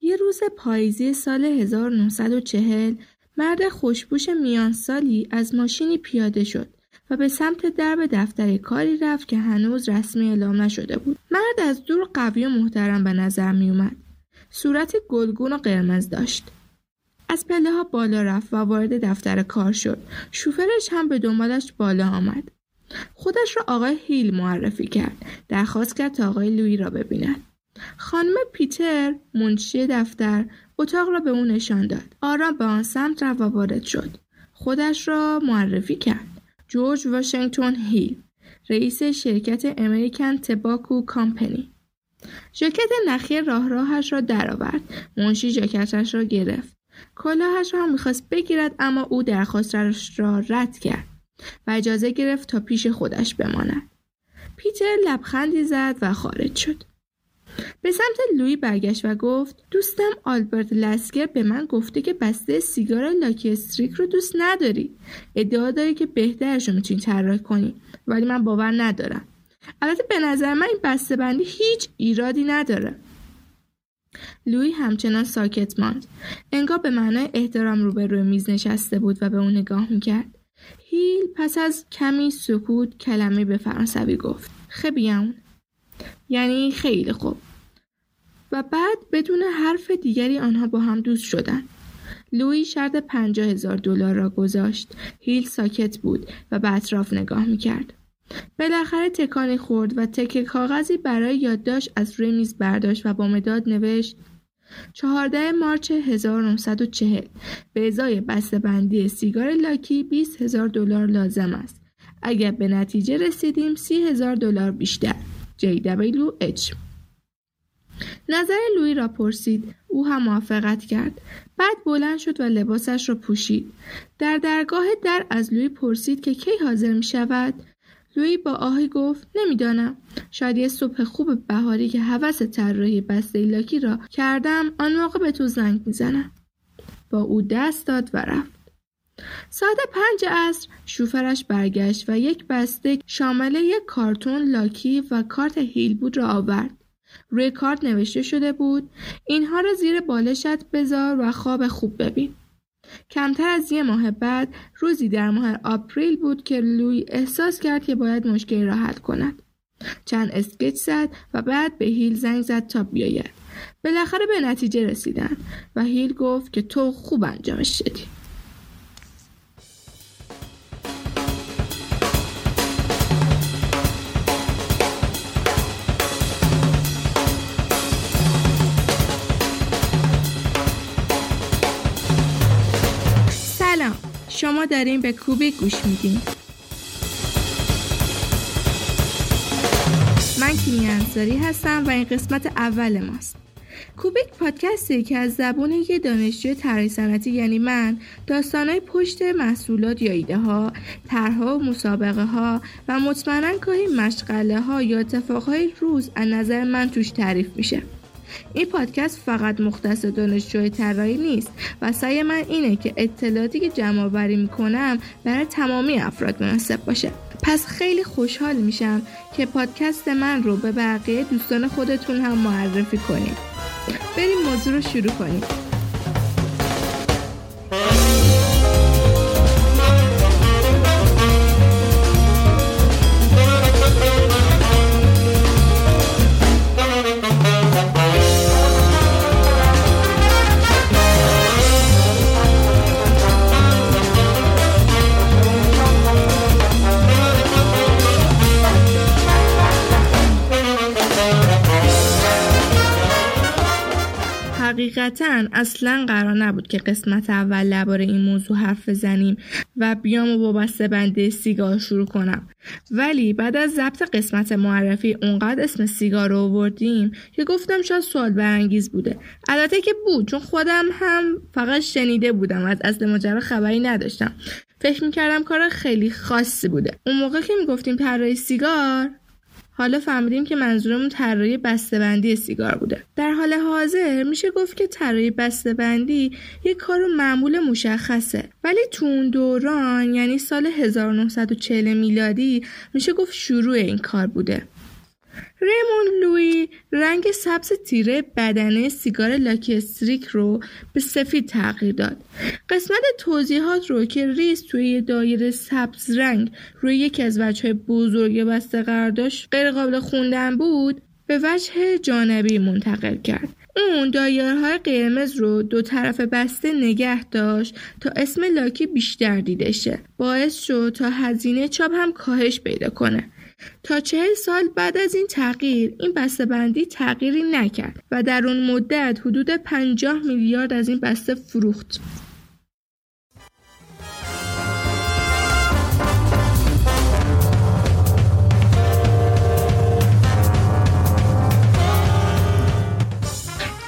یه روز پاییزی سال 1940 مرد خوشبوش میان سالی از ماشینی پیاده شد و به سمت درب دفتر کاری رفت که هنوز رسمی اعلام نشده بود. مرد از دور قوی و محترم به نظر می اومد. صورت گلگون و قرمز داشت. از پله ها بالا رفت و وارد دفتر کار شد. شوفرش هم به دنبالش بالا آمد. خودش را آقای هیل معرفی کرد. درخواست کرد تا آقای لوی را ببیند. خانم پیتر منشی دفتر اتاق را به او نشان داد. آرام به آن سمت رفت و وارد شد. خودش را معرفی کرد. جورج واشنگتن هیل رئیس شرکت امریکن تباکو کامپنی ژاکت نخی راه راهش را درآورد منشی ژاکتش را گرفت کلاهش را هم می‌خواست بگیرد اما او درخواستش را رد کرد و اجازه گرفت تا پیش خودش بماند پیتر لبخندی زد و خارج شد به سمت لوی برگشت و گفت دوستم آلبرت لسکر به من گفته که بسته سیگار لاکی استریک رو دوست نداری. ادعا داری که بهترش رو می‌تونی طراحی کنی ولی من باور ندارم. البته به نظر من این بسته بندی هیچ ایرادی نداره. لوی همچنان ساکت ماند. انگار به معنای احترام روبروی میز نشسته بود و به اون نگاه می‌کرد. هیل پس از کمی سکوت کلمه به فرانسوی گفت. خبیان یعنی خیلی خوب. و بعد بدون حرف دیگری آنها با هم دوست شدند. لوی شرط پنجاه هزار دلار را گذاشت. هیل ساکت بود و به اطراف نگاه می‌کرد. بالاخره تکانی خورد و تکه کاغذی برای یادداشت از روی میز برداشت و با مداد نوشت چهارده مارچ 1940 به ازای بسته بندی سیگار لاکی 20 هزار دلار لازم است. اگر به نتیجه رسیدیم سی هزار دلار بیشتر. JWH نظر لوی را پرسید. او هم موافقت کرد. بعد بلند شد و لباسش را پوشید. در درگاه در از لوی پرسید که کی حاضر می شود؟ لوی با آهی گفت نمی‌دانم. شاید یه صبح خوب بهاری که هوس طراحی بسته لاکی را کردم آن موقع به تو زنگ می‌زنم. با او دست داد و رفت. ساعت پنج عصر شوفرش برگشت و یک بسته شامل یک کارتون لاکی و کارت هیل بود را آورد. روی کارت نوشته شده بود اینها را زیر بالشت بذار و خواب خوب ببین. کمتر از یه ماه بعد روزی در ماه آپریل بود که لوی احساس کرد که باید مشکلی را حل کند. چند اسکچ زد و بعد به هیل زنگ زد تا بیاید. بالاخره به نتیجه رسیدن و هیل گفت که تو خوب انجامش دادی. شما دارین به کوبیک گوش میدین. من کینی انصاری هستم و این قسمت اول ماست. کوبیک پادکستی که از زبون یه دانشجو طراحی صنعتی یعنی من داستانهای پشت محصولات یا ایده ها طرحها و مسابقه ها و مطمئنا گاهی مشغله ها یا اتفاقهای روز از نظر من توش تعریف میشه. این پادکست فقط مختص دانشجوی طراحی نیست و سعی من اینه که اطلاعاتی که جمع آوری می‌کنم برای تمامی افراد مناسب باشه. پس خیلی خوشحال میشم که پادکست من رو به بقیه دوستان خودتون هم معرفی کنید. بریم موضوع رو شروع کنیم. حقیقتا اصلا قرار نبود که قسمت اول درباره این موضوع حرف بزنیم و بیام و با بسته بنده سیگار شروع کنم. ولی بعد از ضبط قسمت معرفی اونقدر اسم سیگار رو آوردیم که گفتم شاید سوال برانگیز بوده. البته که بود چون خودم هم فقط شنیده بودم از اصل ماجرا خبری نداشتم. فکر می‌کردم کار خیلی خاصی بوده. اون موقع که می‌گفتیم طراحی سیگار حالا فهمیدیم که منظورمون طراحی بسته‌بندی سیگار بوده. در حال حاضر میشه گفت که طراحی بسته‌بندی یک کار معمول مشخصه. ولی تو اون دوران یعنی سال 1940 میلادی میشه گفت شروع این کار بوده. ریمون لوی رنگ سبز تیره بدنه سیگار لاکی استریک رو به سفید تغییر داد. قسمت توضیحات رو که ریس توی یه دایره سبز رنگ روی یکی از وجه بزرگ بسته قرار داشت غیر قابل خوندن بود به وجه جانبی منتقل کرد. اون های قرمز رو دو طرف بسته نگه داشت تا اسم لاکی بیشتر دیده شه. باعث شد تا هزینه چاپ هم کاهش پیدا کنه. تا چهل سال بعد از این تغییر این بسته بندی تغییری نکرد و در اون مدت حدود 50 میلیارد از این بسته فروخت.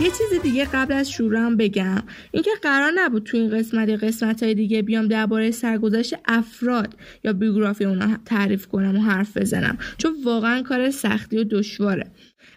یه چیز دیگه قبل از شروعم بگم. اینکه قرار نبود تو این قسمت یا قسمت های دیگه بیام درباره سرگذشت افراد یا بیوگرافی اونا تعریف کنم و حرف بزنم. چون واقعا کار سختی و دشواره.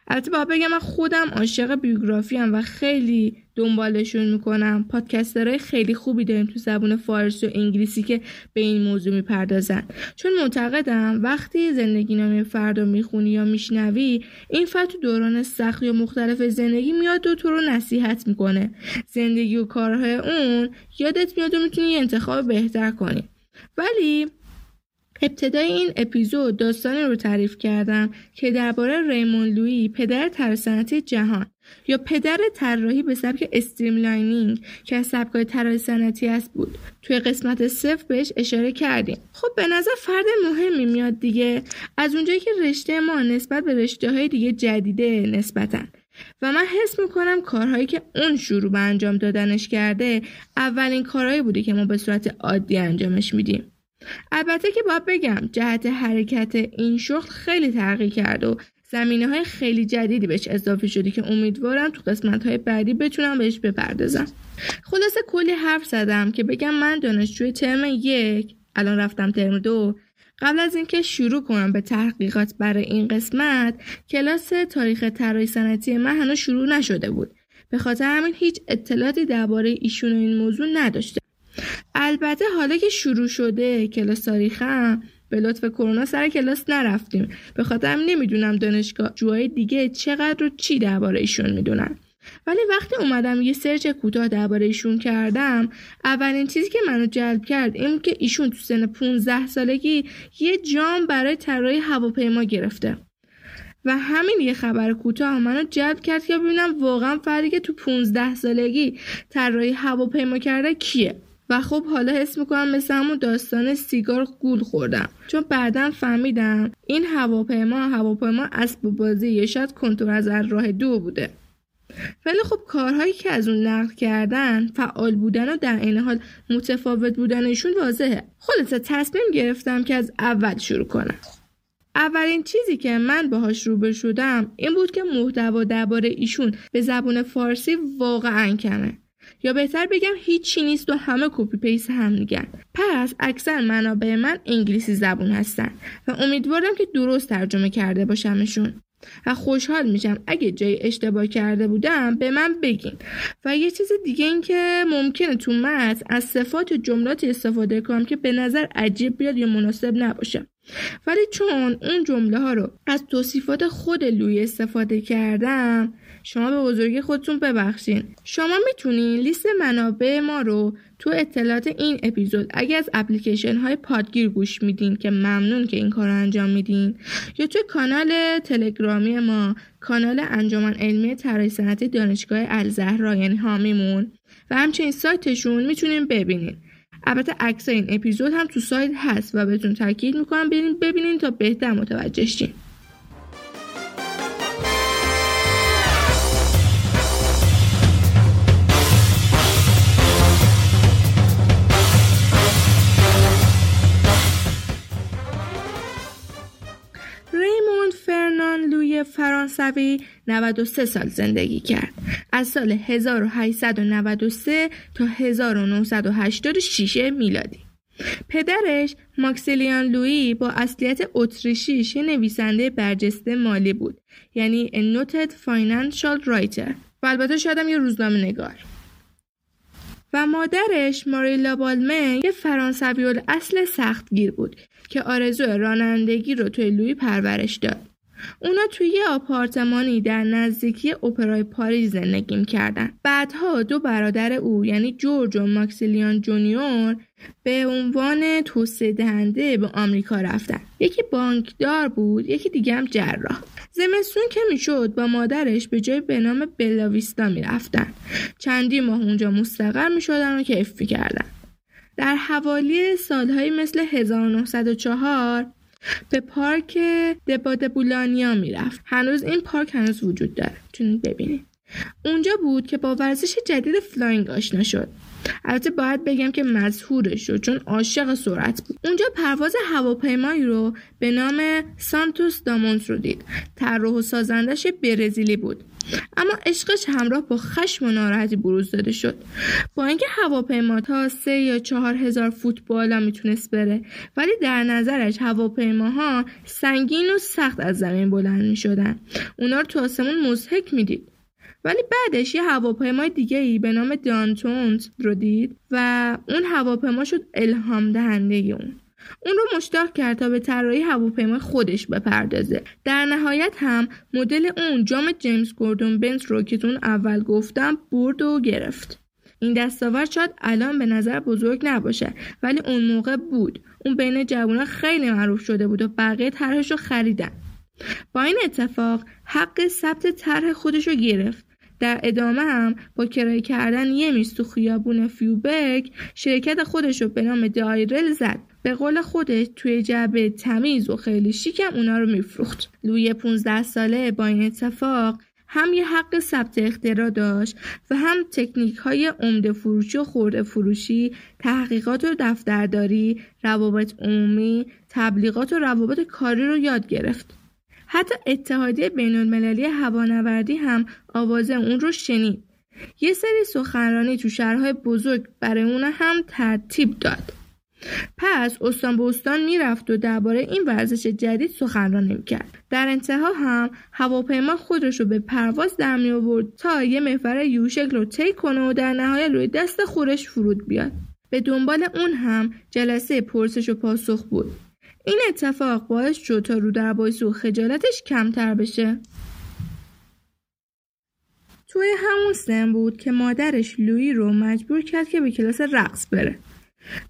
البته باید بگم من خودم عاشق بیوگرافی هم و خیلی دنبالشون می‌کنم. پادکسترهای خیلی خوبی داریم تو زبون فارسی و انگلیسی که به این موضوع می‌پردازن. چون معتقدم وقتی زندگی نامه فردا می‌خونی یا میشنوی این فرد تو دوران سخت یا مختلف زندگی میاد و تو رو نصیحت می‌کنه. زندگی و کارهای اون یادت میاد و می‌تونی انتخاب بهتر کنی. ولی ابتدای این اپیزود داستانی رو تعریف کردم که درباره ریمون لویی پدر طراحی جهان یا پدر طراحی به سبک streamlining که از سبکای طراحی صنعتی است بود. توی قسمت صفر بهش اشاره کردیم. خب به نظر فرد مهمی میاد دیگه. از اونجایی که رشته ما نسبت به رشته های دیگه جدیده نسبتن و من حس می‌کنم کارهایی که اون شروع به انجام دادنش کرده اولین کارهایی بوده که ما به صورت عادی انجامش میدیم. البته که باید بگم جهت حرکت این شغل خیلی تغییر کرد و زمینه های خیلی جدیدی بهش اضافه شده که امیدوارم تو قسمت های بعدی بتونم بهش بپردازم. خلاصه کلی حرف زدم که بگم من دانشجوی ترم یک الان رفتم ترم دو قبل از اینکه شروع کنم به تحقیقات برای این قسمت کلاس تاریخ طراحی صنعتی من هنوز شروع نشده بود. به خاطر همین هیچ اطلاعاتی درباره ایشون و این موضوع نداشته البته حالا که شروع شده کلاس تاریخم به لطف کرونا سر کلاس نرفتیم. به خاطر نمی‌دونم دانشگاه جوهای دیگه چقدر و چی درباره ایشون می‌دونن. ولی وقتی اومدم یه سرچ کوتاه درباره ایشون کردم اولین چیزی که منو جلب کرد این که ایشون تو سن 15 سالگی یه جام برای طراحی هواپیما گرفته. و همین یه خبر کوتاه منو جلب کرد که ببینم واقعا فردی که تو 15 سالگی طراحی هواپیما کرده کیه. خب حالا حس می‌کنم مثل همون داستان سیگار گول خوردم. چون بعدا فهمیدم این هواپیما هواپیما اسب بازی یا شاید کنتور از راه دو بوده. ولی خب کارهایی که از اون نقل کردن فعال بودن و در این حال متفاوت بودنشون واضحه. خلاصه تصمیم گرفتم که از اول شروع کنم. اولین چیزی که من باهاش روبه شدم این بود که محتوا درباره ایشون به زبون فارسی واقعا کمه. یا بهتر بگم هیچی نیست و همه کپی پیس هم میگن. پس اکثر منابع من انگلیسی زبون هستن و امیدوارم که درست ترجمه کرده باشمشون. و خوشحال میشم اگه جای اشتباه کرده بودم به من بگین. و یه چیز دیگه این که ممکنه تو متن از صفات جملاتی استفاده کنم که به نظر عجیب بیاد یا مناسب نباشه. ولی چون اون جمله ها رو از توصیفات خود لوی استفاده کردم شما به بزرگی خودتون ببخشین. شما می‌تونین لیست منابع ما رو تو اطلاعات این اپیزود اگر از اپلیکیشن های پادگیر گوش میدین که ممنون که این کار رو انجام میدین یا تو کانال تلگرامی ما کانال انجمن علمی طراحی صنعتی دانشگاه الزهرا یعنی هامیمون و همچنین سایتشون می‌تونین ببینین. البته عکس این اپیزود هم تو سایت هست و بهتون تاکید می‌کنم برین ببینین تا بهتر متوجه شین. فرانسوی 93 سال زندگی کرد. از سال 1893 تا 1986 میلادی. پدرش ماکسیلیان لویی با اصلیت اتریشیش نویسنده برجسته مالی بود یعنی noted financial writer و البته شاید یه روزنامه نگار و مادرش ماریلا بالمه یه فرانسوی اصل سختگیر بود که آرزو رانندگی رو توی لویی پرورش داد اونا توی یه آپارتمانی در نزدیکی اپرای پاریس زندگی می‌کردن. بعدها دو برادر او یعنی جورج و ماکسیلیان جونیور به عنوان توسعه دهنده به آمریکا رفتن. یکی بانکدار بود یکی دیگه هم جراح. زمستون که می‌شد با مادرش به جای به نام بلاویستا می‌رفتن. چندی ماه اونجا مستقر می‌شدن و کیف می‌کردن. در حوالی سالهایی مثل 1904 به پارک بوا دو بولونیا می‌رفت. هنوز این پارک هنوز وجود داره. چون ببینید. اونجا بود که با ورزش جدید flying آشنا شد. البته باید بگم که مسحورش شد چون عاشق سرعت بود. اونجا پرواز هواپیمایی رو به نام سانتوس دامونت رو دید. طراح و سازندش برزیلی بود. اما عشقش همراه با خشم و ناراحتی بروز داده شد. با اینکه هواپیما تا سه یا چهار هزار فوت بالا می‌تونست بره ولی در نظرش هواپیماها سنگین و سخت از زمین بلند می‌شدن. اونا رو تو آسمون مزهک می‌دید. ولی بعدش یه هواپیمای دیگه ای به نام دانتونز رو دید و اون هواپیما شد الهام دهنده اون. اون رو مشتاق کرد تا به طراحی هواپیما خودش بپردازه. در نهایت هم مدل اون جام جیمز گوردون بنز رو که اون اول گفتم برد و گرفت. این دستاورد شاید الان به نظر بزرگ نباشه ولی اون موقع بود. اون بین جوونا خیلی معروف شده بود و بقیه طرحش رو خریدن. با این اتفاق حق ثبت طرح خودش رو گرفت. در ادامه هم با کرایه کردن یه میز تو خیابون فیوبک شرکت خودش رو به نام دایرل زد. به قول خودش توی جعبه تمیز و خیلی شیکم اونا رو میفروخت. لوی 15 ساله با این اتفاق هم یه حق ثبت اختراع داشت و هم تکنیک های عمده فروشی و خورده فروشی تحقیقات و دفترداری روابط عمومی تبلیغات و روابط کاری رو یاد گرفت. حتی اتحادیه بین المللی هوانوردی هم آواز اون رو شنید. یه سری سخنرانی تو شهرهای بزرگ برای اون هم ترتیب داد. پس استان به استان می‌رفت و درباره این ورزش جدید سخنرانی می‌کرد در انتها هم هواپیما خودش رو به پرواز در می آورد تا یه محور یوشک رو طی کنه و در نهایت روی دست خورش فرود بیاد به دنبال اون هم جلسه پرسش و پاسخ بود این اتفاق باعث شد تا رو در و خجالتش کمتر بشه. توی همون سن بود که مادرش لویی رو مجبور کرد که به کلاس رقص بره.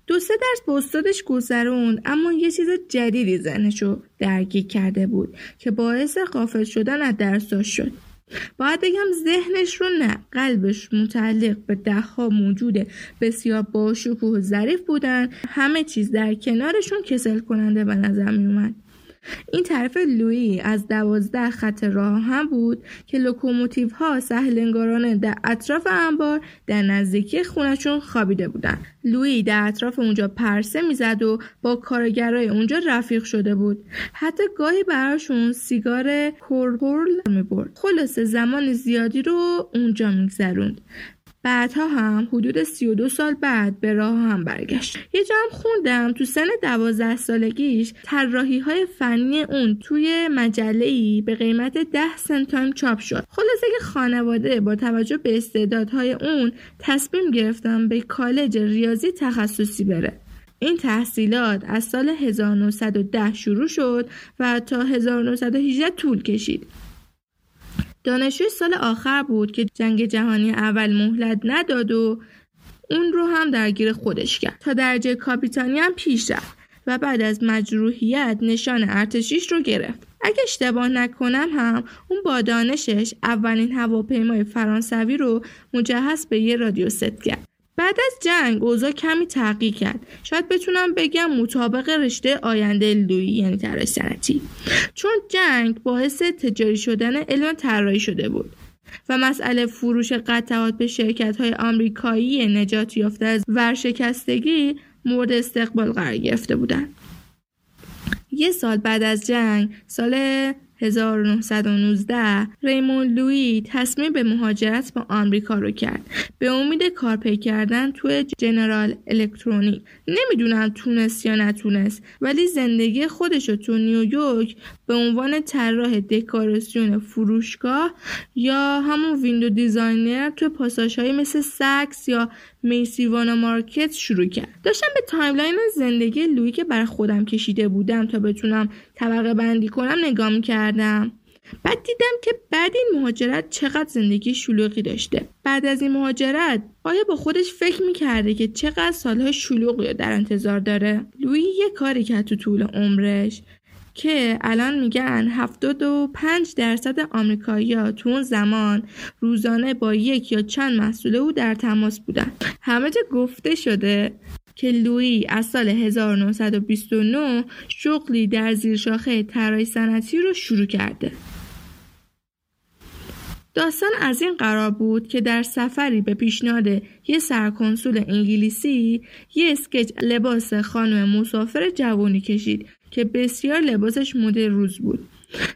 دو سه درس با استادش گذروند اما یه چیز جدیدی ذهنش رو درگیر کرده بود که باعث قافل شدن از درساش شد. باید بگم ذهنش رو نه قلبش متعلق به دهها موجود بسیار باشکوه و ظریف بودن. همه چیز در کنارشون کسل کننده به نظر می اومد این طرف لویی از دوازده خط راه آهن بود که لوکوموتیو ها سهل‌انگارانه در اطراف انبار در نزدیکی خونشون خوابیده بودن. لویی در اطراف اونجا پرسه می‌زد و با کارگرای اونجا رفیق شده بود. حتی گاهی براشون سیگار کورپورل می‌برد. خلاصه زمان زیادی رو اونجا میگذروند. بعدها هم حدود 32 سال بعد به راه هم برگشت. یه جا هم خوندم تو سن 12 سالگیش طراحی های فنی اون توی مجله ای به قیمت 10 سنتایم چاپ شد. خلاصه که خانواده با توجه به استعدادهای اون تصمیم گرفتم به کالج ریاضی تخصصی بره. این تحصیلات از سال 1910 شروع شد و تا 1918 طول کشید. دانشجوی سال آخر بود که جنگ جهانی اول مهلت نداد و اون رو هم درگیر خودش کرد. تا درجه کاپیتانی هم پیش رفت و بعد از مجروحیت نشان ارتشیش رو گرفت. اگه اشتباه نکنم هم اون با دانشش اولین هواپیمای فرانسوی رو مجهز به یه رادیو ست کرد. بعد از جنگ اوضاع کمی تغییر کرد شاید بتونم بگم مطابق رشته آینده لویی یعنی طراحی صنعتی چون جنگ باعث تجاری شدن علم طراحی شده بود و مسئله فروش قطعات به شرکت های آمریکایی نجات یافته از ورشکستگی مورد استقبال قرار گرفته بودند. یه سال بعد از جنگ سال 1919 ریمون لویی تصمیم به مهاجرت به آمریکا رو کرد. به امید کارپی کردن توی جنرال الکترونیک. نمی‌دونم تونست یا نتونست ولی زندگی خودش رو تو نیویورک به عنوان طراح دکوراسیون فروشگاه یا همون window designer توی پاساژ های مثل سکس یا میسیوانا مارکت شروع کرد. داشتم به timeline زندگی لویی که برای خودم کشیده بودم تا بتونم طبقه بندی کنم نگاه می‌کردم. بعد دیدم که بعد این مهاجرت چقدر زندگی شلوغی داشته. بعد از این مهاجرت آیا با خودش فکر می‌کرده که چقدر سالهای شلوغی در انتظار داره؟ لویی یه کاری کرد تو طول عمرش. که الان میگن 75 درصد آمریکایی‌ها تو اون زمان روزانه با یک یا چند مسئول او در تماس بودن. همه جا گفته شده که لویی از سال 1929 شغلی در زیرشاخه طراحی صنعتی رو شروع کرده. داستان از این قرار بود که در سفری به پیشنهاد یه سرکنسول انگلیسی یه sketch لباس خانم مسافر جوانی کشید. که بسیار لباسش مد روز بود.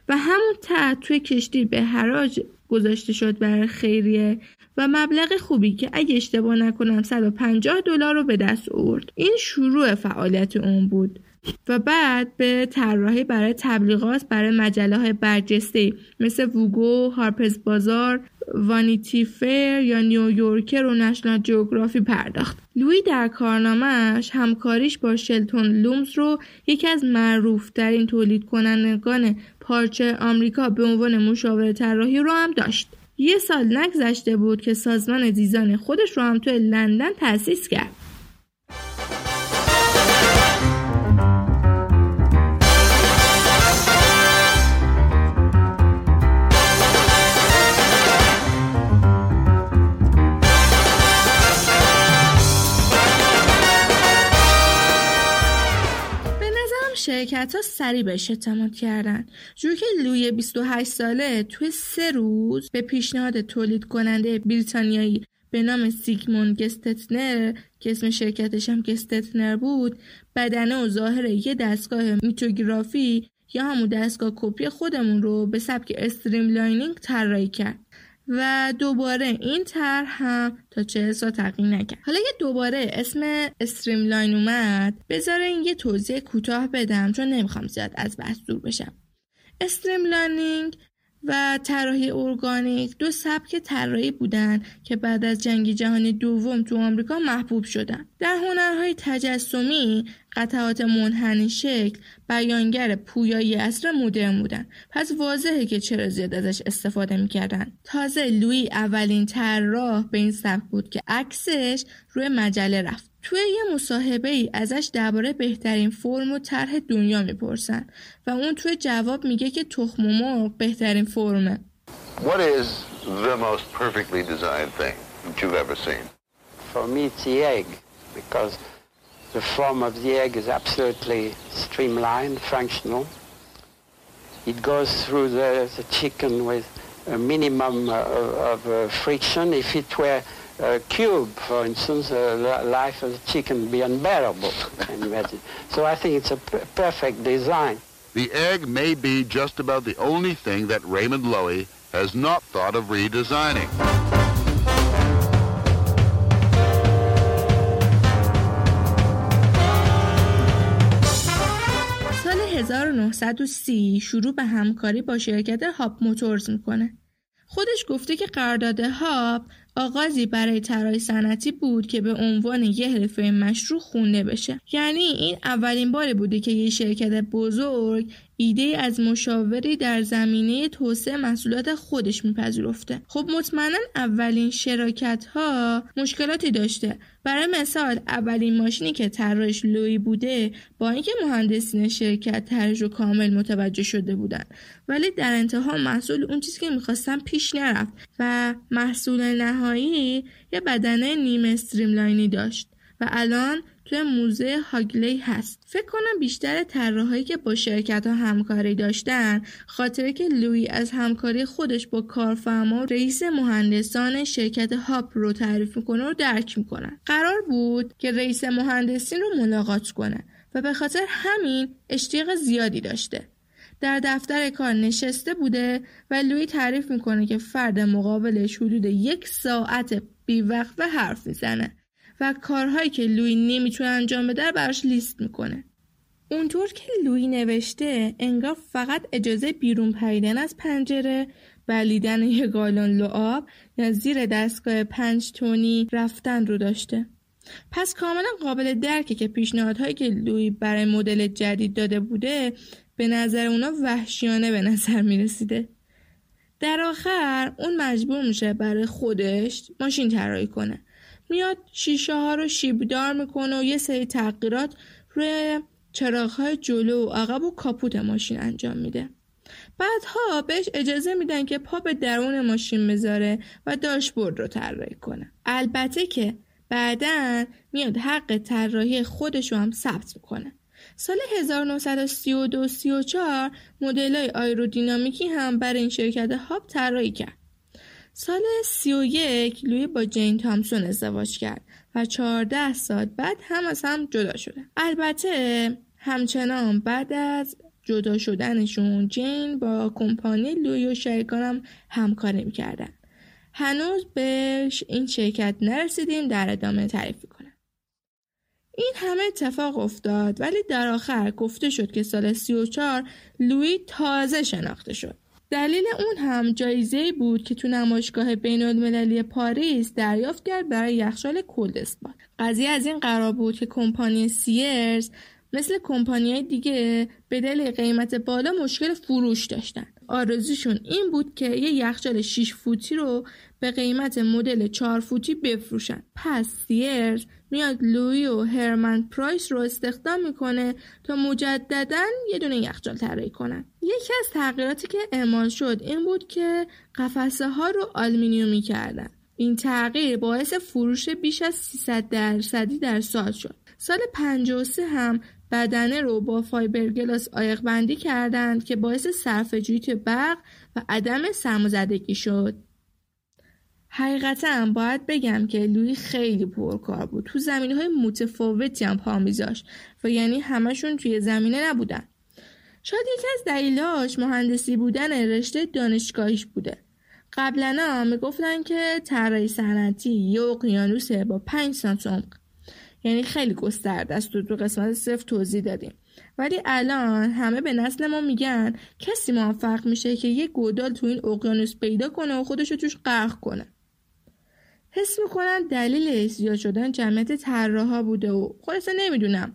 و همون تحت توی کشتی به حراج گذاشته شد برای خیریه و مبلغ خوبی که اگه اشتباه نکنم 150 دلار رو به دست آورد. این شروع فعالیت اون بود. و بعد به طراحی برای تبلیغات برای مجله های برجسته مثل Vogue، Harper's Bazaar، Vanity Fair یا نیویورکر و نشنال جیوگرافی پرداخت. لوی در کارنامهش همکاریش با شلتون لومز رو یکی از معروفترین تولید کنندگان پارچه آمریکا به عنوان مشاور طراحی رو هم داشت. یه سال نگذشته بود که سازمان دیزاین خودش رو هم توی لندن تأسیس کرد. شرکت ها سریع بهش اعتماد کردن. جوری که لوی 28 ساله توی سه روز به پیشنهاد تولید کننده بریتانیایی به نام سیگمون گستتنر که اسم شرکتش هم گستتنر بود بدنه و ظاهر یه دستگاه میموگرافی یا همون دستگاه کپی خودمون رو به سبک streamlining طراحی کرد. و دوباره این طرح هم تا چهل سال تغییر نکرد. حالا یه دوباره اسم streamline اومد بذارین یه توضیح کوتاه بدم چون نمی‌خوام زیاد از بحث دور بشم. استریم لانینگ و طراحی ارگانیک دو سبک طراحی بودند که بعد از جنگ جهانی دوم تو آمریکا محبوب شدند. در هنرهای تجسمی قطعات منحنی شکل بیانگر پویایی اصر مدرن بودن. پس واضحه که چرا زیاد ازش استفاده می‌کردن. تازه لوی اولین طراح به این سبک بود که عکسش روی مجله رفت. توی یه مصاحبه ای ازش درباره بهترین فرم و طرح دنیا می‌پرسن و اون توی جواب میگه که تخم و مرغ بهترین فرمه What is the most perfectly designed thing that you've ever seen? For me it's the egg because the form of the egg is absolutely streamlined, functional. It goes through the, the chicken with a minimum uh, of uh, friction. If it were a cube, for instance, the life of the chicken be unbearable. so I think it's a perfect design. The egg may be just about the only thing that Raymond Loewy has not thought of redesigning. سال 1930 شروع به همکاری با شرکت هاپ موتورز میکنه. خودش گفته که قرارداد هاپ آغازی برای طراحی صنعتی بود که به عنوان یه حرفه مشروع خونده بشه. یعنی این اولین باری بوده که یه شرکت بزرگ ایده از مشاوری در زمینه توسعه محصولات خودش میپذیرفته. خب مطمئنا اولین شراکت ها مشکلاتی داشته. برای مثال اولین ماشینی که طراحش لوی بوده با اینکه مهندسین شرکت طرحش رو کامل متوجه شده بودن. ولی در انتها محصول اون چیزی که می‌خواستن پیش نرفت و محصول نهایی یه بدنه نیم استریملاینی داشت و الان توی موزه هاگلی هست. فکر کنم بیشتر طراحایی که با شرکت ها همکاری داشتن خاطره که لوی از همکاری خودش با کارفرما رئیس مهندسان شرکت هاپ رو تعریف می‌کنه و درک می‌کنن قرار بود که رئیس مهندسین رو ملاقات کنه و به خاطر همین اشتیاق زیادی داشته. در دفتر کار نشسته بوده و لوی تعریف می‌کنه که فرد مقابلش حدود یک ساعت بیوقفه حرف می‌زنه. و کارهایی که لوی نمی‌تونه انجام بده براش لیست می‌کنه. اونطور که لوی نوشته انگار فقط اجازه بیرون پریدن از پنجره بلیدن یه گالون لعاب یا زیر دستگاه پنج تونی رفتن رو داشته. پس کاملا قابل درکه که پیشنهادهایی که لوی برای مدل جدید داده بوده به نظر اونا وحشیانه به نظر می‌رسیده. در آخر اون مجبور میشه برای خودش ماشین طراحی کنه. میاد شیشه ها رو شیبدار می‌کنه و یه سری تغییرات روی چراغ های جلو و عقب و کاپوت ماشین انجام میده. بعدها بهش اجازه میدن که پا به درون ماشین بذاره و داشبورد رو طراحی کنه. البته که بعدا میاد حق طراحی خودش رو هم ثبت می‌کنه. سال 1932 34 مدل های آیرودینامیکی هم برای این شرکت هاب طراحی کرد. سال 31 لوی با جین تامسون ازدواج کرد و 14 سال بعد هم از هم جدا شده. البته همچنان بعد از جدا شدنشون جین با کمپانی لوی و شریکانم همکاری می‌کردن. هنوز بهش این شرکت نرسیدیم در ادامه تعریف کنم. این همه اتفاق افتاد ولی در آخر گفته شد که سال 34 لوی تازه شناخته شد. دلیل اون هم جایزه بود که تو نمایشگاه بین المللی پاریس دریافت کرد برای یخچال کلدسپات. قضیه از این قرار بود که کمپانی سیرز مثل های دیگه به دلیل قیمت بالا مشکل فروش داشتن. آرزوشون این بود که یه یخچال 6 فوتی رو به قیمت مدل 4 فوتی بفروشن. پس سیرز میاد لوی و هرمن پرایس رو استخدام می‌کنه تا مجددا یه دونه یخچال طراحی کنن. یکی از تغییراتی که اعمال شد این بود که قفسه ها رو آلومینیومی کردن. این تغییر باعث فروش بیش از 300 درصدی در سال شد. سال 53 هم بدنه رو با فایبرگلاس عایق بندی کردند که باعث صرفه‌جویی توی برق و عدم سرمازدگی شد. حقیقتا باید بگم که لوی خیلی پرکار بود. تو زمینه های متفاوتی هم پا میذاشت و یعنی همشون توی زمینه نبودن. شاید یکی از دلیلاش مهندسی بودن رشته دانشگاهیش بوده. قبلا می‌گفتن که طراحی صنعتی یه اقیانوسه با پنج سانت عمق. یعنی خیلی گسترده است. تو قسمت صفر توضیح دادیم. ولی الان همه به نسل ما میگن کسی موفق میشه که یه گودال تو این اقیانوس پیدا کنه و خودش توش غرق کنه. حس می‌کنن دلیل زیاد شدن جمعیت طراحا بوده و خلاصه نمی‌دونم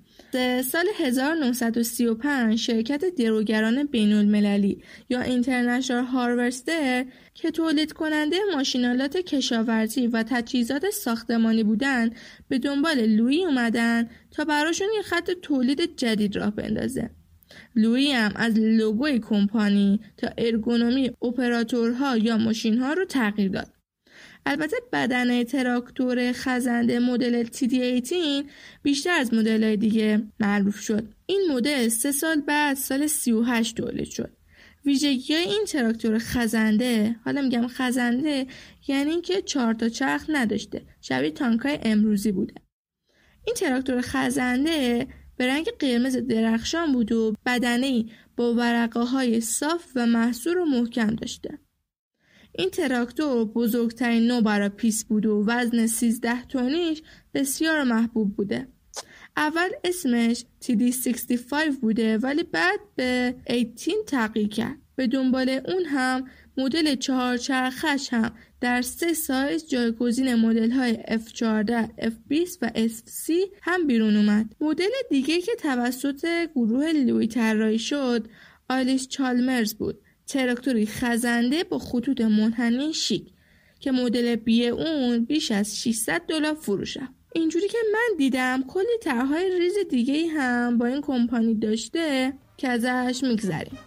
سال 1935 شرکت دروگران بین المللی یا اینترنشنال هاروستر که تولید کننده ماشینالات کشاورزی و تجهیزات ساختمانی بودن به دنبال لویی اومدن تا براشون یه خط تولید جدید راه بندازه. لویی هم از لوگوی کمپانی تا ارگونومی اپراتورها یا ماشینها رو تغییر داد. البته بدن تراکتور خزنده مدل TD18 بیشتر از مدل دیگه معروف شد. این مدل سه سال بعد سال 38 تولید شد. ویژگی این تراکتور خزنده حالا میگم خزنده یعنی اینکه چهار تا چرخ نداشته شبیه تانکای امروزی بوده این تراکتور خزنده به رنگ قرمز درخشان بود و بدنه با ورقه های صاف و محصور و محکم داشته این تراکتور بزرگترین نوع برای پیس بود و وزن 13 تونیش بسیار محبوب بوده. اول اسمش TD65 بوده ولی بعد به 18 تغییر کرد. به دنبال اون هم مدل چهار چرخش هم در سه سایز جایگزین مدل های F14, F20 و FC هم بیرون اومد. مدل دیگه که توسط گروه لوی طراحی شد آلیس چالمرز بود تراکتوری خزنده با خطوط منحنی شیک که مدل بی اون بیش از 600 دلار فروشه. اینجوری که من دیدم کلی طرحهای ریز دیگه هم با این کمپانی داشته که ازش میگذریم.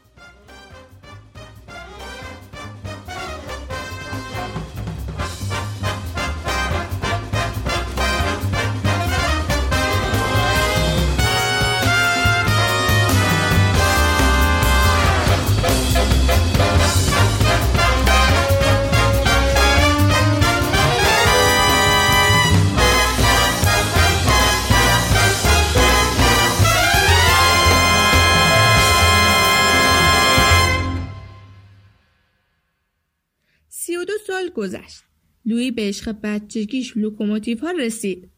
گذشت. لوی به عشق بچگیش لوکوموتیو ها رسید.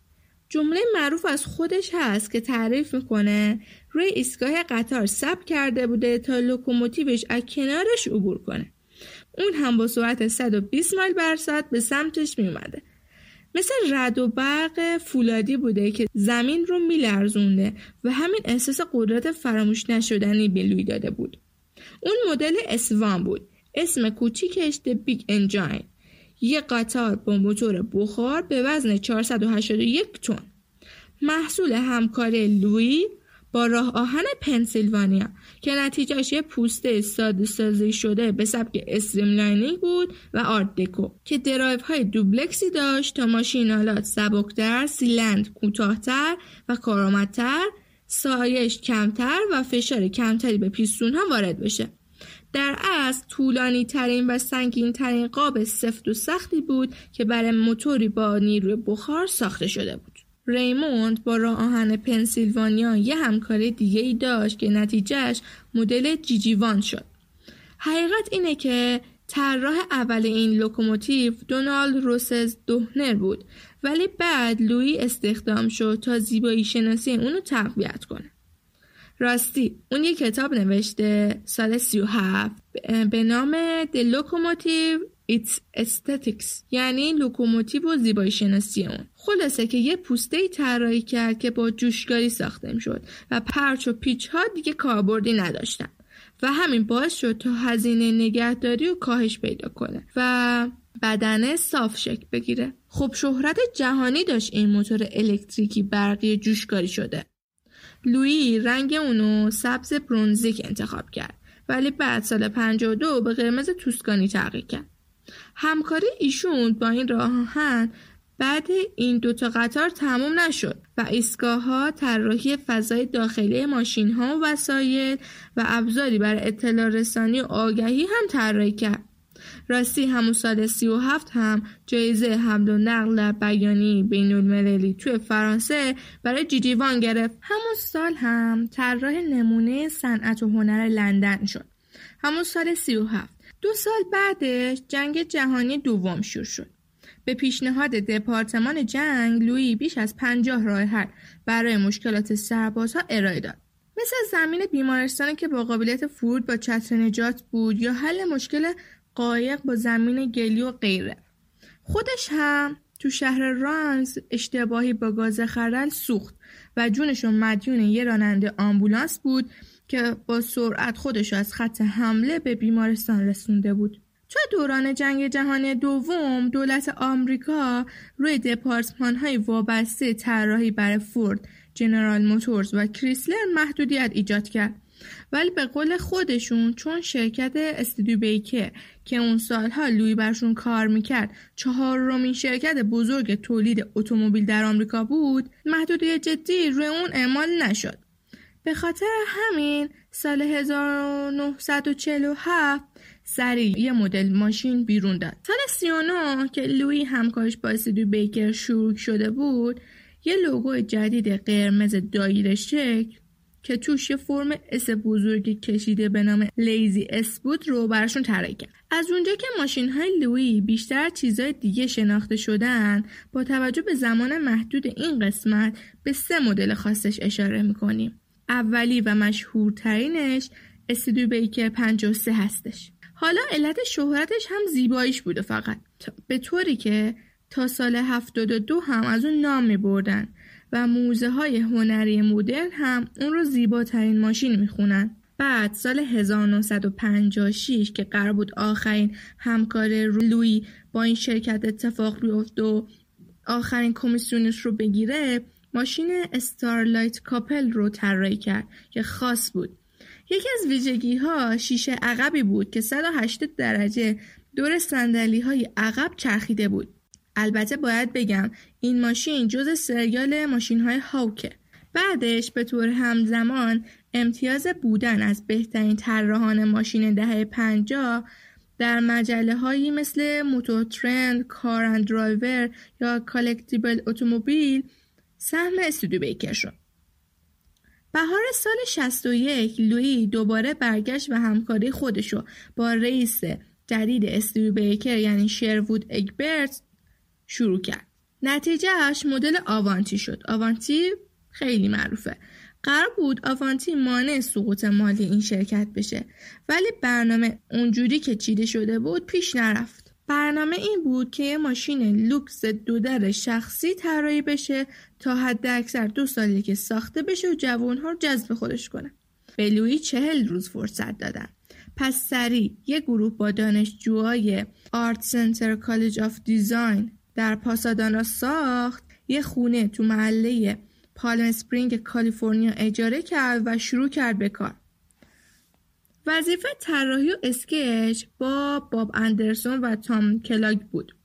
جمله معروف از خودش هست که تعریف می‌کنه روی ایستگاه قطار صبر کرده بوده تا لوکوموتیوش از کنارش عبور کنه. اون هم با سرعت 120 مایل بر ساعت به سمتش میومده مثل رعد و برق فولادی بوده که زمین رو میلرزونده و همین احساس قدرت فراموش نشدنی به لوی داده بود. اون مدل S1 بود. اسم کوچیکش The Big Engine یک قطار با موتور بخار به وزن 481 تن محصول همکاری لوی با راه آهن پنسیلوانیا که نتیجهش یه پوسته ساده سازی شده به سبک streamlining بود و Art Deco که درایف های دوبلکسی داشت تا ماشین‌آلات سبکتر، سیلندر کوتاهتر و کارآمدتر، سایش کمتر و فشار کمتری به پیستون ها وارد بشه. در اصل طولانی ترین و سنگین ترین قاب سفت و سختی بود که برای موتوری با نیروی بخار ساخته شده بود. ریموند با راه آهن پنسیلوانیا یه همکاری دیگه ای داشت که نتیجهش مدل GG1 شد. حقیقت اینه که طراح اول این لوکوموتیو دونالد روسکو دوهنر بود ولی بعد لویی استخدام شد تا زیبایی شناسی اونو تقویت کنه. راستی اون یه کتاب نوشته سال 37 به نام The Locomotive Its Aesthetics. یعنی لوکوموتیو و زیبایی شناسی اون. خلاصه که یه پوسته ای طراحی کرد که با جوشکاری ساخته می شد و پرچ و پیچ ها دیگه کاربردی نداشتن. و همین باعث شد تا هزینه نگهداری و کاهش پیدا کنه و بدنه صاف شکل بگیره. خب شهرت جهانی داشت این موتور الکتریکی برقی جوشکاری شده. لویی رنگ اونو سبز برونزیک انتخاب کرد ولی بعد سال 52 به قرمز توسکانی تغییر کرد. همکاری ایشون با این راهن بعد این دوتا قطار تموم نشد و ایستگاه ها طراحی فضای داخلی ماشین ها و وسایل و ابزاری برای اطلاع رسانی و آگهی هم طراحی کرد. راستی همون سال سی و هفت هم جایزه حمل و نقل در بیانی بین المللی توی فرانسه برای جیجیوان گرفت. همون سال هم طراح نمونه صنعت و هنر لندن شد. همون سال سی و هفت. دو سال بعدش جنگ جهانی دوم شروع شد. به پیشنهاد دپارتمان جنگ لویی بیش از پنجاه راه حل برای مشکلات سربازها ارائه داد. مثل زمین بیمارستانی که با قابلیت فرود با چتر نجات بود یا حل مشکل قایق با زمین گلی و غیره خودش هم تو شهر رانز اشتباهی با گاز خرل سوخت و جونشون مدیون یه راننده آمبولانس بود که با سرعت خودش از خط حمله به بیمارستان رسونده بود. تو دوران جنگ جهانی دوم دولت آمریکا روی دپارتمان های وابسته طراحی برای فورد، جنرال موتورز و کریسلر محدودیت ایجاد کرد ولی به قول خودشون چون شرکت استودیو بیکر که اون سالها لوی برشون کار می‌کرد چهارمین شرکت بزرگ تولید اتومبیل در آمریکا بود محدودیت جدی روی اون اعمال نشد. به خاطر همین سال 1947 سریع یه مدل ماشین بیرون داد. سال 39 که لوی همکارش با استودیو بیکر شروع شده بود یه لوگو جدید قرمز دایره شکل که توش یه فرم S بزرگی کشیده به نام Lazy S بود رو براشون طراحی کرد. از اونجا که ماشین های لوی بیشتر چیزای دیگه شناخته شدن با توجه به زمان محدود این قسمت به سه مدل خاصش اشاره می‌کنیم. اولی و مشهورترینش استودبیکر 53 هستش. حالا علت شهرتش هم زیباییش بوده فقط. به طوری که تا سال 72 هم از اون نام می بردن و موزه های هنری مدرن هم اون رو زیباترین ماشین می‌خونن. بعد سال 1956 که قرار بود آخرین همکار لوی با این شرکت اتفاق بیفته و آخرین کمیسیونش رو بگیره ماشین استارلایت کاپل رو طراحی کرد که خاص بود یکی از ویژگی ها شیشه عقبی بود که 180 درجه دور سندلی های عقب چرخیده بود البته باید بگم این ماشین جز سریال ماشین های Hawk ه بعدش به طور همزمان امتیاز بودن از بهترین طراحان ماشین دهه 50 در مجله هایی مثل Motor Trend، Car and Driver یا Collectible Automobile سهم استودبیکر شد. بهار سال 61 لویی دوباره برگشت و همکاری خودشو با رئیس جدید استودیو بیکر یعنی شروود اگبرت شروع کرد. نتیجهش مدل آوانتی شد. آوانتی خیلی معروفه. قرار بود آوانتی مانع سقوط مالی این شرکت بشه ولی برنامه اونجوری که چیده شده بود پیش نرفت. برنامه این بود که یه ماشین لوکس دودر شخصی طراحی بشه تا حد اکثر دو سالی که ساخته بشه و جوانها رو جذب خودش کنه. به لویی چهل روز فرصت دادن. پس سریع یه گروه با دانشجوهای Art Center College of Design در پاسادانا ساخت یه خونه تو محله پالم اسپرینگ کالیفرنیا اجاره کرد و شروع کرد به کار. وظیفه طراحی و sketch با باب اندرسون و تام کلاگ بود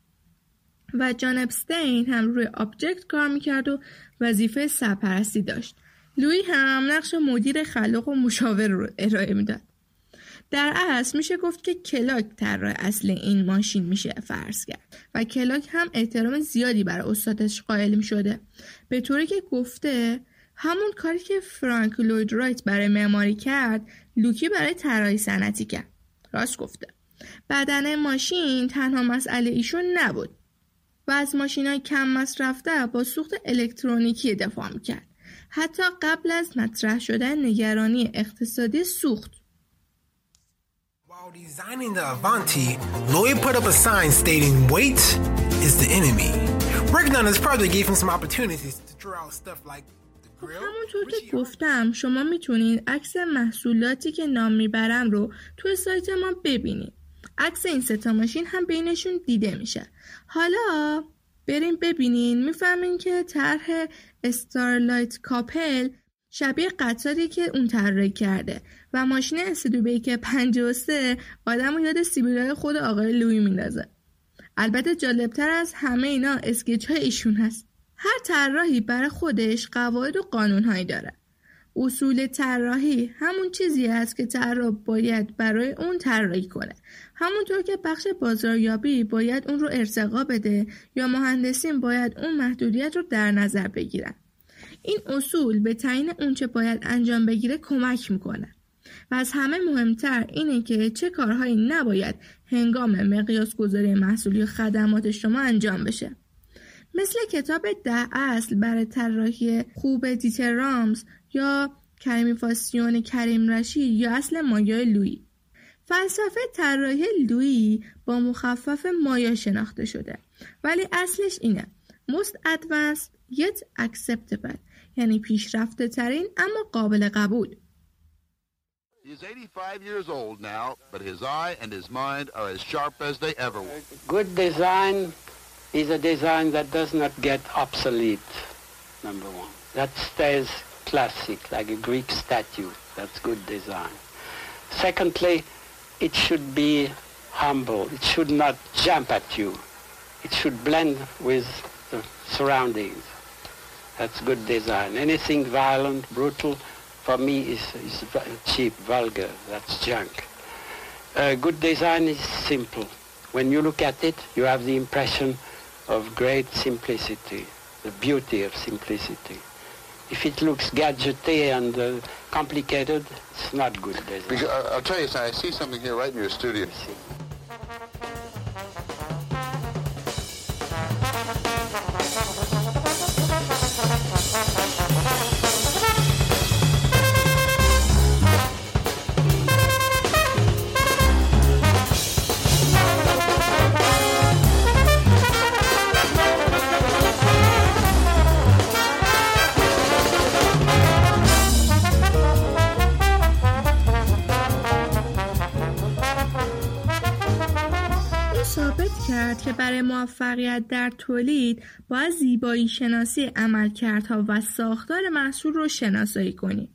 و جان اپستین هم روی object کار می‌کرد و وظیفه سرپرستی داشت. لوی هم نقش مدیر خلاق و مشاور رو ارائه می‌داد. در اصل میشه گفت که کلاگ طراح اصل این ماشین میشه فرض کرد و کلاگ هم احترام زیادی برای استادش قائل می‌شده. به طوری که گفته همون کاری که فرانک لوید رایت برای معماری کرد لویی برای طراحی صنعتی کرد. راست گفته. بدن ماشین تنها مسئله ایشون نبود و از ماشین های کم مصرفته با سوخت الکترونیکی دفاع می‌کرد. حتی قبل از مطرح شدن نگرانی اقتصادی سوخت designing the Avanti, Lloyd put up a sign stating "Wait is the enemy." Working on this project gave him some opportunities to try out stuff like the grill. همونطور که گفتم شما می‌تونید عکس محصولاتی که نام می‌برم رو توی سایت ما ببینید عکس این ستا ماشین هم بینشون دیده میشه حالا بریم ببینین می‌فهمین که طرح استارلایت کاپل شبیه قطاری که اون طراحی کرده و ماشین استودیوبیک 53 آدم رو یاد سیبیلای خود آقای لوی میندازه. البته جالبتر از همه اینا اسکیچ های ایشون هست. هر طراحی برای خودش قواعد و قانونهایی داره. اصول طراحی همون چیزی است که طراح باید برای اون طراحی کنه. همونطور که بخش بازاریابی باید اون رو ارتقا بده یا مهندسین باید اون محدودیت رو در نظر بگیرن. این اصول به تعیین اونچه باید انجام بگیره کمک می‌کنه. و از همه مهمتر اینه که چه کارهایی نباید هنگام مقیاس گذاری محصولی و خدمات شما انجام بشه. مثل کتاب ده اصل برای طراحی خوب دیتر رامز یا کریمیفاسیون کریم رشید یا اصل مایا لویی فلسفه طراحی لویی با مخفف مایا شناخته شده. ولی اصلش اینه. Most advanced yet acceptable. یعنی پیشرفته ترین اما قابل قبول. He's 85 years old now, but his eye and his mind are as sharp as they ever were. Good design is a design that does not get obsolete, number one. That stays classic, like a Greek statue. That's good design. Secondly, it should be humble. It should not jump at you. It should blend with the surroundings. That's good design. Anything violent, brutal, for me is, is cheap, vulgar. That's junk. Uh, good design is simple. When you look at it, you have the impression of great simplicity, the beauty of simplicity. If it looks gadgety and uh, complicated, it's not good design. Because, uh, I'll tell you something. I see something here right in your studio. موفقیت در تولید باید زیبایی شناسی عملکردها و ساختار محصول رو شناسایی کنیم.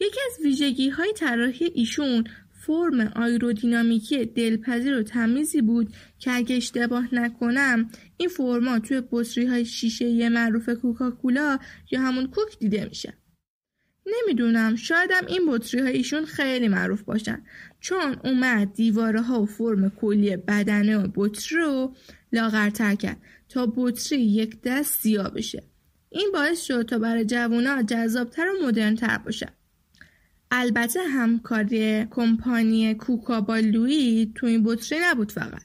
یکی از ویژگی های طراحی ایشون فرم آیرودینامیکی دلپذیر و تمیزی بود که اگه اشتباه نکنم این فرما توی بطری های شیشه معروف کوکاکولا یا همون کوک دیده میشه. نمی‌دونم شایدم این بطری ها ایشون خیلی معروف باشن چون اومد دیواره ها و فرم کلی بدنه و بطری رو لاغرتر کرد تا بطری یک دست سیاه بشه. این باعث شد تا برای جوونا جذابتر و مدرنتر باشه البته همکاری کمپانی کوکا با لویی تو این بطری نبود فقط.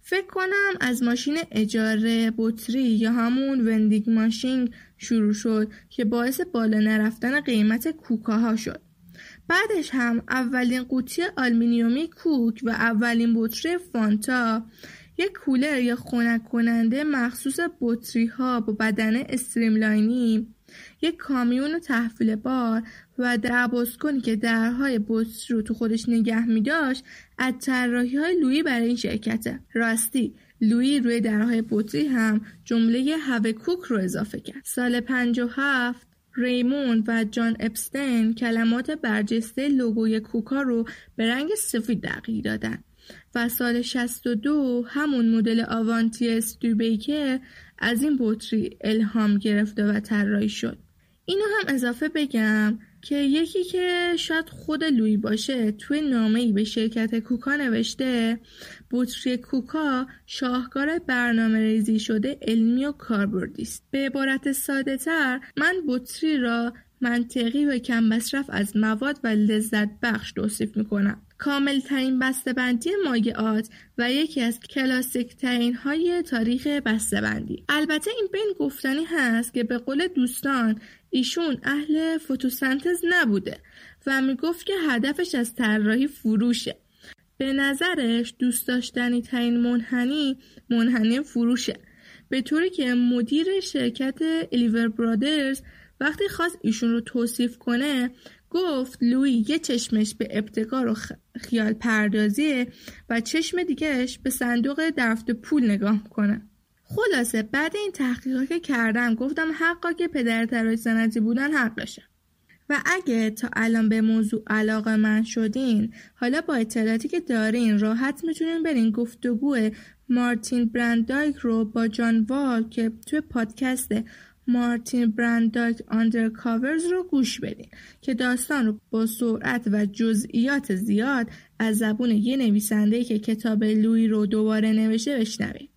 فکر کنم از ماشین اجاره بطری یا همون وندینگ ماشین شروع شد که باعث بالا نرفتن قیمت کوکاها شد. بعدش هم اولین قوطی آلمینیومی کوک و اولین بطری فانتا یک کولر یا خنک کننده مخصوص بطری ها با بدن استریملاینی یک کامیون تحویل بار و کنی که درهای بطری رو تو خودش نگه می داشت از طراحی های لویی برای این شرکته. راستی لویی روی درهای بطری هم جمله هوه کوک رو اضافه کرد. سال 57 ریموند و جان اپستین کلمات برجسته لوگوی کوکا رو به رنگ سفید دقیق دادن. و سال 62 همون مدل آوانتی استوبیکر از این بطری الهام گرفته و طراحی شد. اینو هم اضافه بگم که یکی که شاید خود لوی باشه توی نامه ای به شرکت کوکا نوشته بطری کوکا شاهکار برنامه ریزی شده علمی و کاربردی است به عبارت ساده تر من بطری را منطقی و کم مصرف از مواد و لذت بخش توصیف می‌کنم. ترین بندی مایعات و یکی از کلاسیک ترین های تاریخ بندی البته این بین گفتنی هست که به قول دوستان ایشون اهل فوتوسنتز نبوده و می‌گفت که هدفش از طراحی فروشه. به نظرش دوست داشتنی ترین منحنی منحنی فروشه. به طوری که مدیر شرکت الیور برادرز وقتی خواست ایشون رو توصیف کنه گفت لوی یه چشمش به ابتکار و خیال پردازیه و چشم دیگهش به صندوق درفت پول نگاه کنه خلاصه بعد این تحقیقات که کردم گفتم حقا که پدر طراح سنتی بودن حقشه و اگه تا الان به موضوع علاقه من شدین حالا با اطلاعاتی که دارین راحت می‌تونین برین گفتگو مارتین برندایک رو با جان وال که توی پادکست مارتین برندایک آندرکاورز رو گوش بدین که داستان رو با سرعت و جزئیات زیاد از زبون یه نویسنده که کتاب لوی رو دوباره نوشته بشنوید.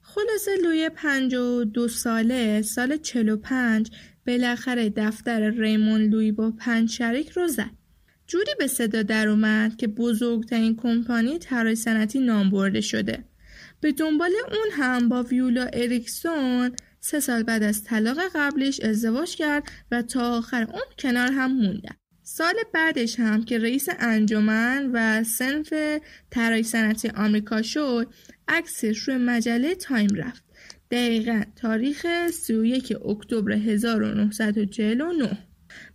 خلاصه لوی دو ساله سال 45 بالاخره دفتر ریمون لوی با پنج شریک رو زد. جوری به صدا در اومد که بزرگترین کمپانی طراحی صنعتی نام برده شده. به دنبال اون هم با ویولا اریکسون سه سال بعد از طلاق قبلش ازدواج کرد و تا آخر عمر کنار هم موندن. سال بعدش هم که رئیس انجمن و صنف طراحی صنعتی آمریکا شد عکسش روی مجله تایم رفت دقیقا تاریخ 31 اکتبر 1949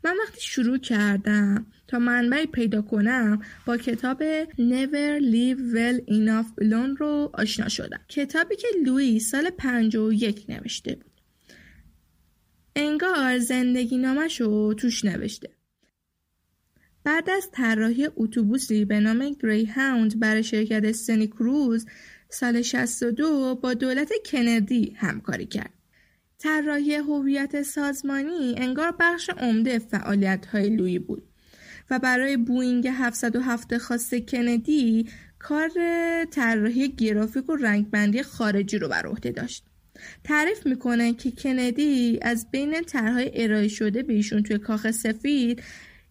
من وقتی شروع کردم تا منبعی پیدا کنم با کتاب Never Leave Well Enough Alone رو آشنا شدم. کتابی که لوی سال 51 نوشته بود. انگار زندگی نامش رو توش نوشته. بعد از طراحی اتوبوسی به نام گری هاوند برای شرکت سنی کروز سال 62 با دولت کندی همکاری کرد. طراحی هویت سازمانی انگار بخش عمده فعالیت های لوی بود و برای بوینگ 707 خاص کندی کار طراحی گرافیک و رنگبندی خارجی رو بر عهده داشت. تعریف می‌کنه که کندی از بین طرحهای ارائه شده به ایشون توی کاخ سفید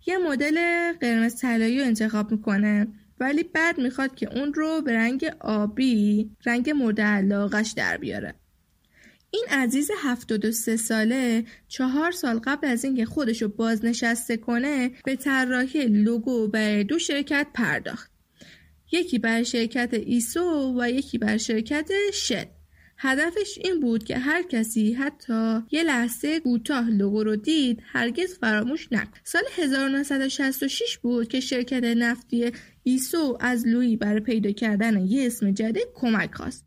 یه مدل قرمز طلایی رو انتخاب می‌کنه ولی بعد می‌خواد که اون رو به رنگ آبی رنگ مورد علاقش در بیاره این عزیز 73 ساله چهار سال قبل از اینکه خودش رو بازنشسته کنه به طراحی لوگو برای دو شرکت پرداخت. یکی بر شرکت ایسو و یکی بر شرکت شد هدفش این بود که هر کسی حتی یه لحظه کوتاه لوگو رو دید هرگز فراموش نکنه سال 1966 بود که شرکت نفتی ایسو از لوی برای پیدا کردن یه اسم جدید کمک خواست.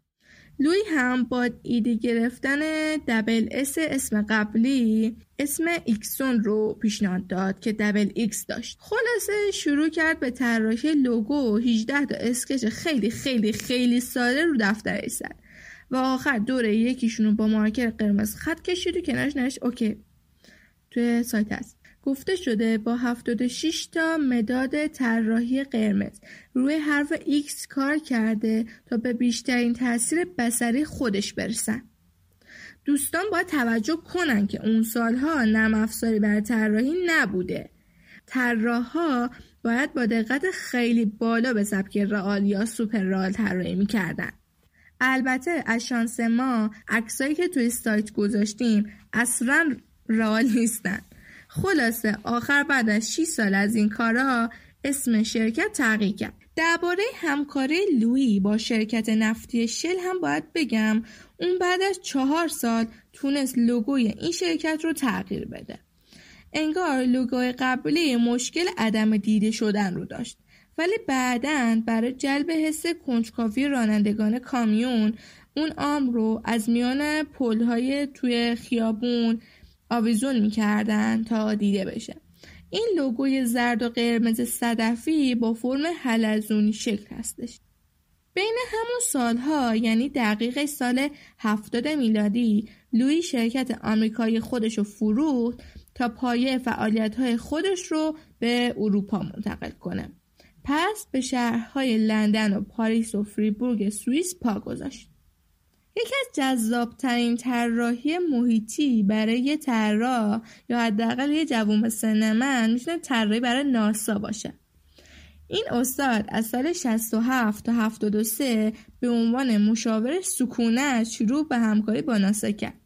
لوی هم با ایده گرفتن double S اسم قبلی اسم ایکسون رو پیشنهاد داد که double X داشت. خلاصه شروع کرد به طراحی لوگو 18 تا sketch خیلی خیلی خیلی ساده رو دفتر زد و آخر دوره یکیشون رو با مارکر قرمز خط کشید و کنارش نوشت اوکی. توی سایت هست. گفته شده با 76 تا مداد طراحی قرمز روی حرف X کار کرده تا به بیشترین تاثیر بسری خودش برسن. دوستان باید توجه کنن که اون سالها نرم افزاری بر طراحی نبوده. طراحها باید با دقت خیلی بالا به سبک رئال یا سوپر رئال طراحی می‌کردن. البته از شانس ما عکسایی که توی سایت گذاشتیم اصلا رئال نیستن خلاصه آخر بعد از 6 سال از این کارها اسم شرکت تغییر کرد. درباره همکاری لویی با شرکت نفتی شل هم باید بگم اون بعد از چهار سال تونست لوگوی این شرکت رو تغییر بده. انگار لوگوی قبلی مشکل عدم دیده شدن رو داشت. ولی بعدا برای جلب حس کنجکاوی رانندگان کامیون اون آم رو از میان پلهای توی خیابون آویزون می‌کردن تا دیده بشه. این لوگوی زرد و قرمز صدفی با فرم حلزونی شکل هستش. بین همون سالها یعنی دقیق سال هفتاد میلادی لوی شرکت آمریکایی خودش رو فروخت تا پایه فعالیت خودش رو به اروپا منتقل کنه. پس به شهرهای لندن و پاریس و فریبورگ سوئیس پا گذاشت. یکی از جذابترین طراحی محیطی برای یه طراح یا حداقل یه جوون سن من می‌تونه طراحی برای ناسا باشه. این استاد از سال 67 تا 73 به عنوان مشاور سکونت شروع به همکاری با ناسا کرد.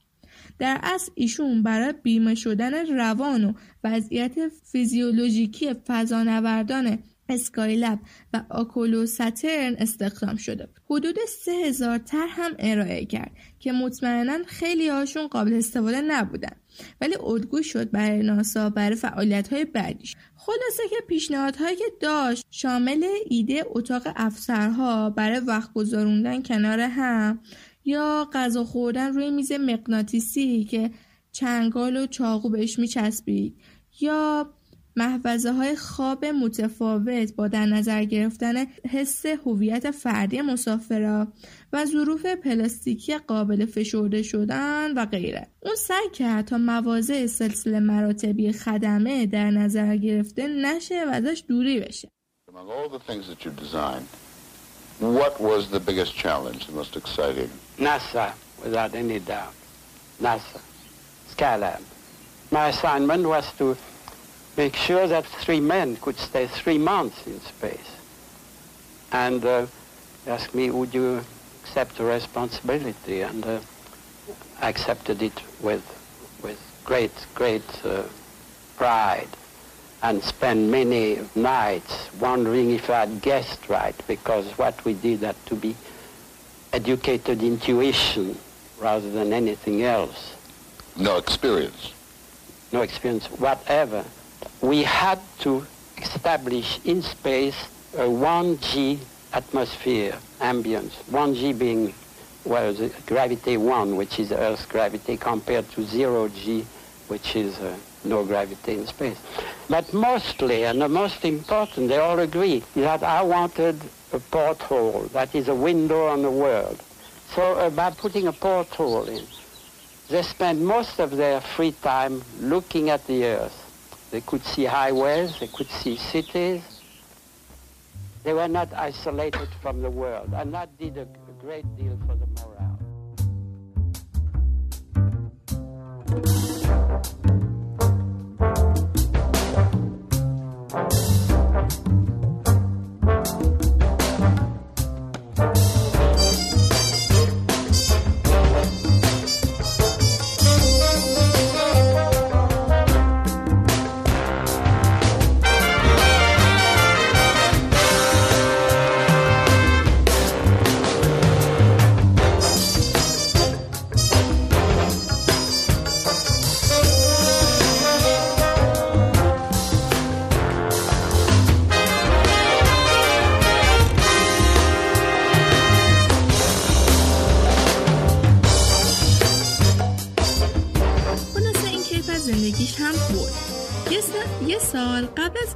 در اصل ایشون برای بیمه شدن روان و وضعیت فیزیولوژیکی فضانوردان اسکایلب و آکولو ساترن استخدام شده بود. حدود سه هزار تر هم ارائه کرد که مطمئنا خیلی هاشون قابل استفاده نبودن ولی الگو شد برای ناسا برای فعالیت های بعدیش خلاصه که پیشنهادهایی که داشت شامل ایده اتاق افسرها برای وقت گذاروندن کنار هم یا غذا خوردن روی میز مغناطیسی که چنگال و چاقو بهش میچسبید یا محوزه های خواب متفاوت با در نظر گرفتن حس هویت فردی مسافرا و ظروف پلاستیکی قابل فشرده شدن و غیره اون سعی کرد تا مواضع سلسله مراتبی خدمه در نظر گرفته نشه و ازش دوری بشه Among all the things that you designed, what was the biggest challenge, the most exciting? NASA, without any doubt. NASA. Skylab. My assignment was to make sure that three men could stay three months in space. And uh, asked me, would you accept the responsibility? And uh, I accepted it with, with great, great uh, pride and spent many nights wondering if I had guessed right because what we did had to be educated intuition rather than anything else. No experience. No experience whatever. We had to establish in space a 1G atmosphere, ambience. 1G being, well, the gravity 1, which is Earth's gravity, compared to 0G, which is uh, no gravity in space. But mostly, and the most important, they all agree, that I wanted a porthole, that is a window on the world. So uh, by putting a porthole in, they spent most of their free time looking at the Earth. They could see highways, they could see cities. They were not isolated from the world, and that did a, great deal for the morale.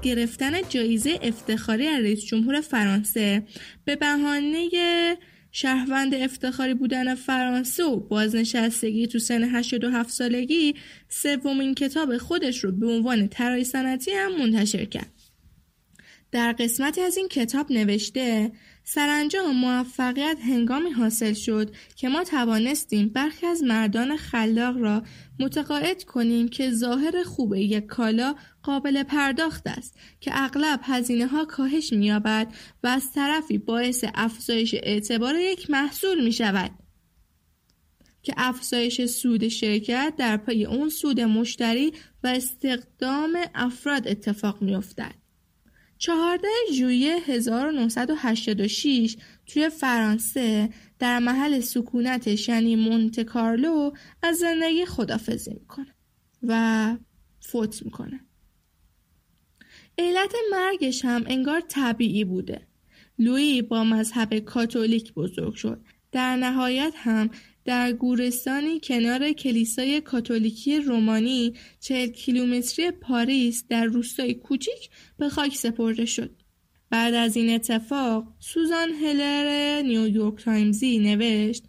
گرفتن جایزه افتخاری از رئیس جمهور فرانسه. به بهانه شهروند افتخاری بودن فرانسه و بازنشستگی تو سن 87 سالگی سومین کتاب خودش رو به عنوان طراحی صنعتی هم منتشر کرد. در قسمتی از این کتاب نوشته سرانجام موفقیت هنگامی حاصل شد که ما توانستیم برخی از مردان خلاق را متقاعد کنیم که ظاهر خوب یک کالا قابل پرداخت است که اغلب هزینه ها کاهش می‌یابد و از طرفی باعث افزایش اعتبار یک محصول می شود. که افزایش سود شرکت در پی اون سود مشتری و استخدام افراد اتفاق میافتد. 14 ژوئیه 1986 توی فرانسه در محل سکونتش یعنی مونت کارلو از زندگی خدافزی می‌کنه و فوت می‌کنه. علت مرگش هم انگار طبیعی بوده. لویی با مذهب کاتولیک بزرگ شد. در نهایت هم در گورستانی کنار کلیسای کاتولیکی رومانی چهل کیلومتری پاریس در روستای کوچیک به خاک سپرده شد. بعد از این اتفاق سوزان هلر نیویورک تایمزی نوشت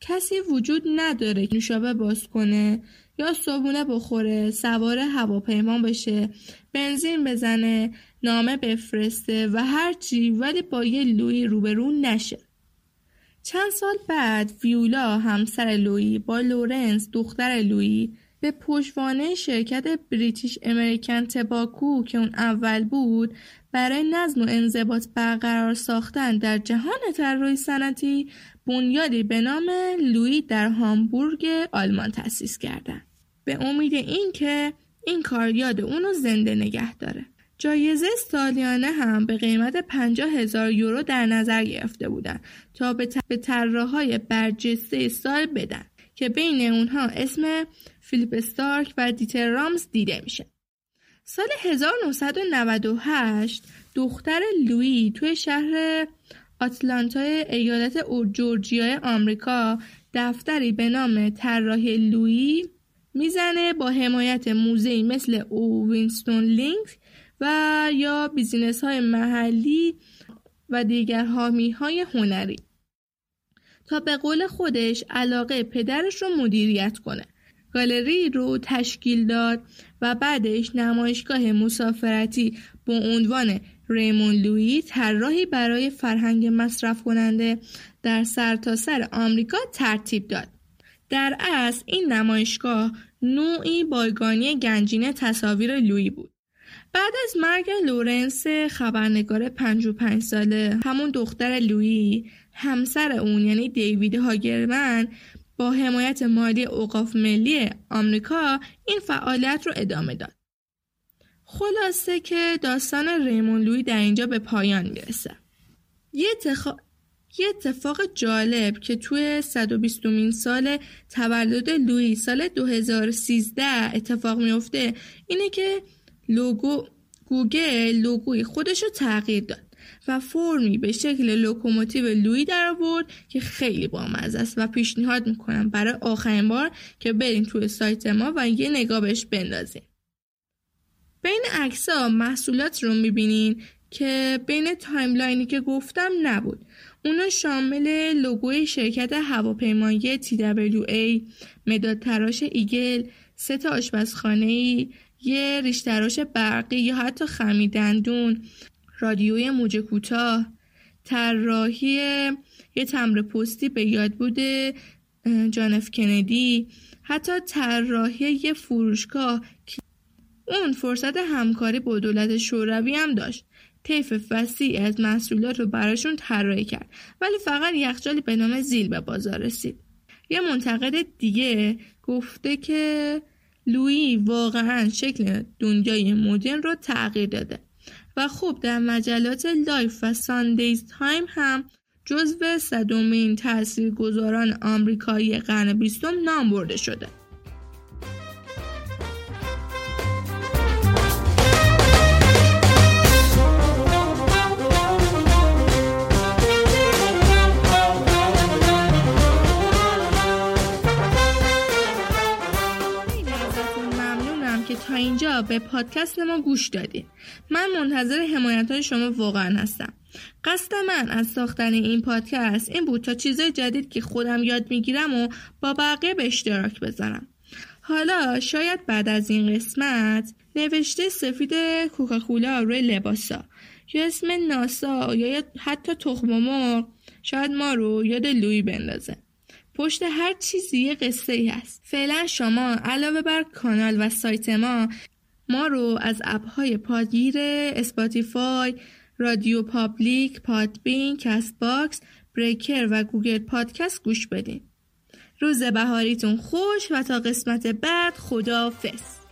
کسی وجود نداره که نوشابه باز کنه یا صبونه بخوره سوار هواپیما بشه بنزین بزنه نامه بفرسته و هرچی ولی با یه لوی روبرو نشه چند سال بعد ویولا همسر لویی با لورنس دختر لویی به پشوانه شرکت British American Tobacco که اون اول بود برای نظم و انضباط برقرار ساختن در جهان طراحی صنعتی بنیادی به نام لویی در هامبورگ آلمان تأسیس کردند به امید اینکه این کار یاد اونو زنده نگه داره. جایزه سالیانه هم به قیمت 50 هزار یورو در نظر گرفته بودند تا به طراحهای برجسته سال بدن که بین اونها اسم فیلیپ استارک و دیتر رامز دیده میشه. سال 1998 دختر لویی توی شهر آتلانتای ایالت جورجیای آمریکا دفتری به نام طراحی لویی می‌زنه با حمایت موزه‌ای مثل O. Winston Link و یا business های محلی و دیگر حامی های هنری تا به قول خودش علاقه پدرش رو مدیریت کنه گالری رو تشکیل داد و بعدش نمایشگاه مسافرتی با عنوان ریمون لویی طراحی برای فرهنگ مصرف کننده در سرتاسر سر آمریکا ترتیب داد. در اصل این نمایشگاه نوعی بایگانی گنجینه تصاویر لویی بود. بعد از مرگ لورنس خبرنگار 55 ساله همون دختر لویی همسر اون یعنی دیوید هاگرمن با حمایت مالی اوقاف ملی آمریکا این فعالیت رو ادامه داد. خلاصه که داستان ریمون لوی در اینجا به پایان می‌رسه. یه, یه اتفاق جالب که توی 120 مین سال تولد لوی سال 2013 اتفاق میفته اینه که لوگو گوگل لوگوی خودش رو تغییر داد و فرمی به شکل لوکوموتیو لوی در آورد که خیلی بامزه است و پیشنهاد می‌کنم برای آخرین بار که برین توی سایت ما و یه نگاه بهش بندازین. بین ها محصولات رو می‌بینین که بین timeline ی که گفتم نبود. اونا شامل لوگوی شرکت هواپیمایی TWA مداد تراش ایگل ست آشپزخانه یه ریشتراش برقی یا حتی خمیردندون رادیوی موج کوتاه طراحی یه تمر پستی به یاد بوده جانف کندی حتی طراحی یه فروشگاه اون فرصت همکاری با دولت شوروی هم داشت. طیف وسیعی از محصولات رو براشون طراحی کرد. ولی فقط یخچالی به نام زیل به بازار رسید. یه منتقد دیگه گفته که لویی واقعا شکل دنیای مدرن رو تغییر داده و خوب در مجلات Life و Sunday Times هم جزو صدومین تاثیرگذاران آمریکایی قرن بیستم نام برده شده. اینجا به پادکست ما گوش دادید من منتظر حمایت های شما واقعا هستم. قصد من از ساختن این پادکست این بود تا چیزای جدید که خودم یاد می‌گیرم و با بقیه به اشتراک بذارم. حالا شاید بعد از این قسمت نوشته سفید کوکاکولا روی لباسا. یا اسم ناسا یا حتی تخم مرغ. شاید ما رو یاد لوی بندازه. پشت هر چیزی یه قصه ای هست. فعلا شما علاوه بر کانال و سایت ما ما رو از اپهای پادگیر Spotify RadioPublic Podbean Castbox Breaker و Google Podcast گوش بدین. روز بهاریتون خوش و تا قسمت بعد خدافظ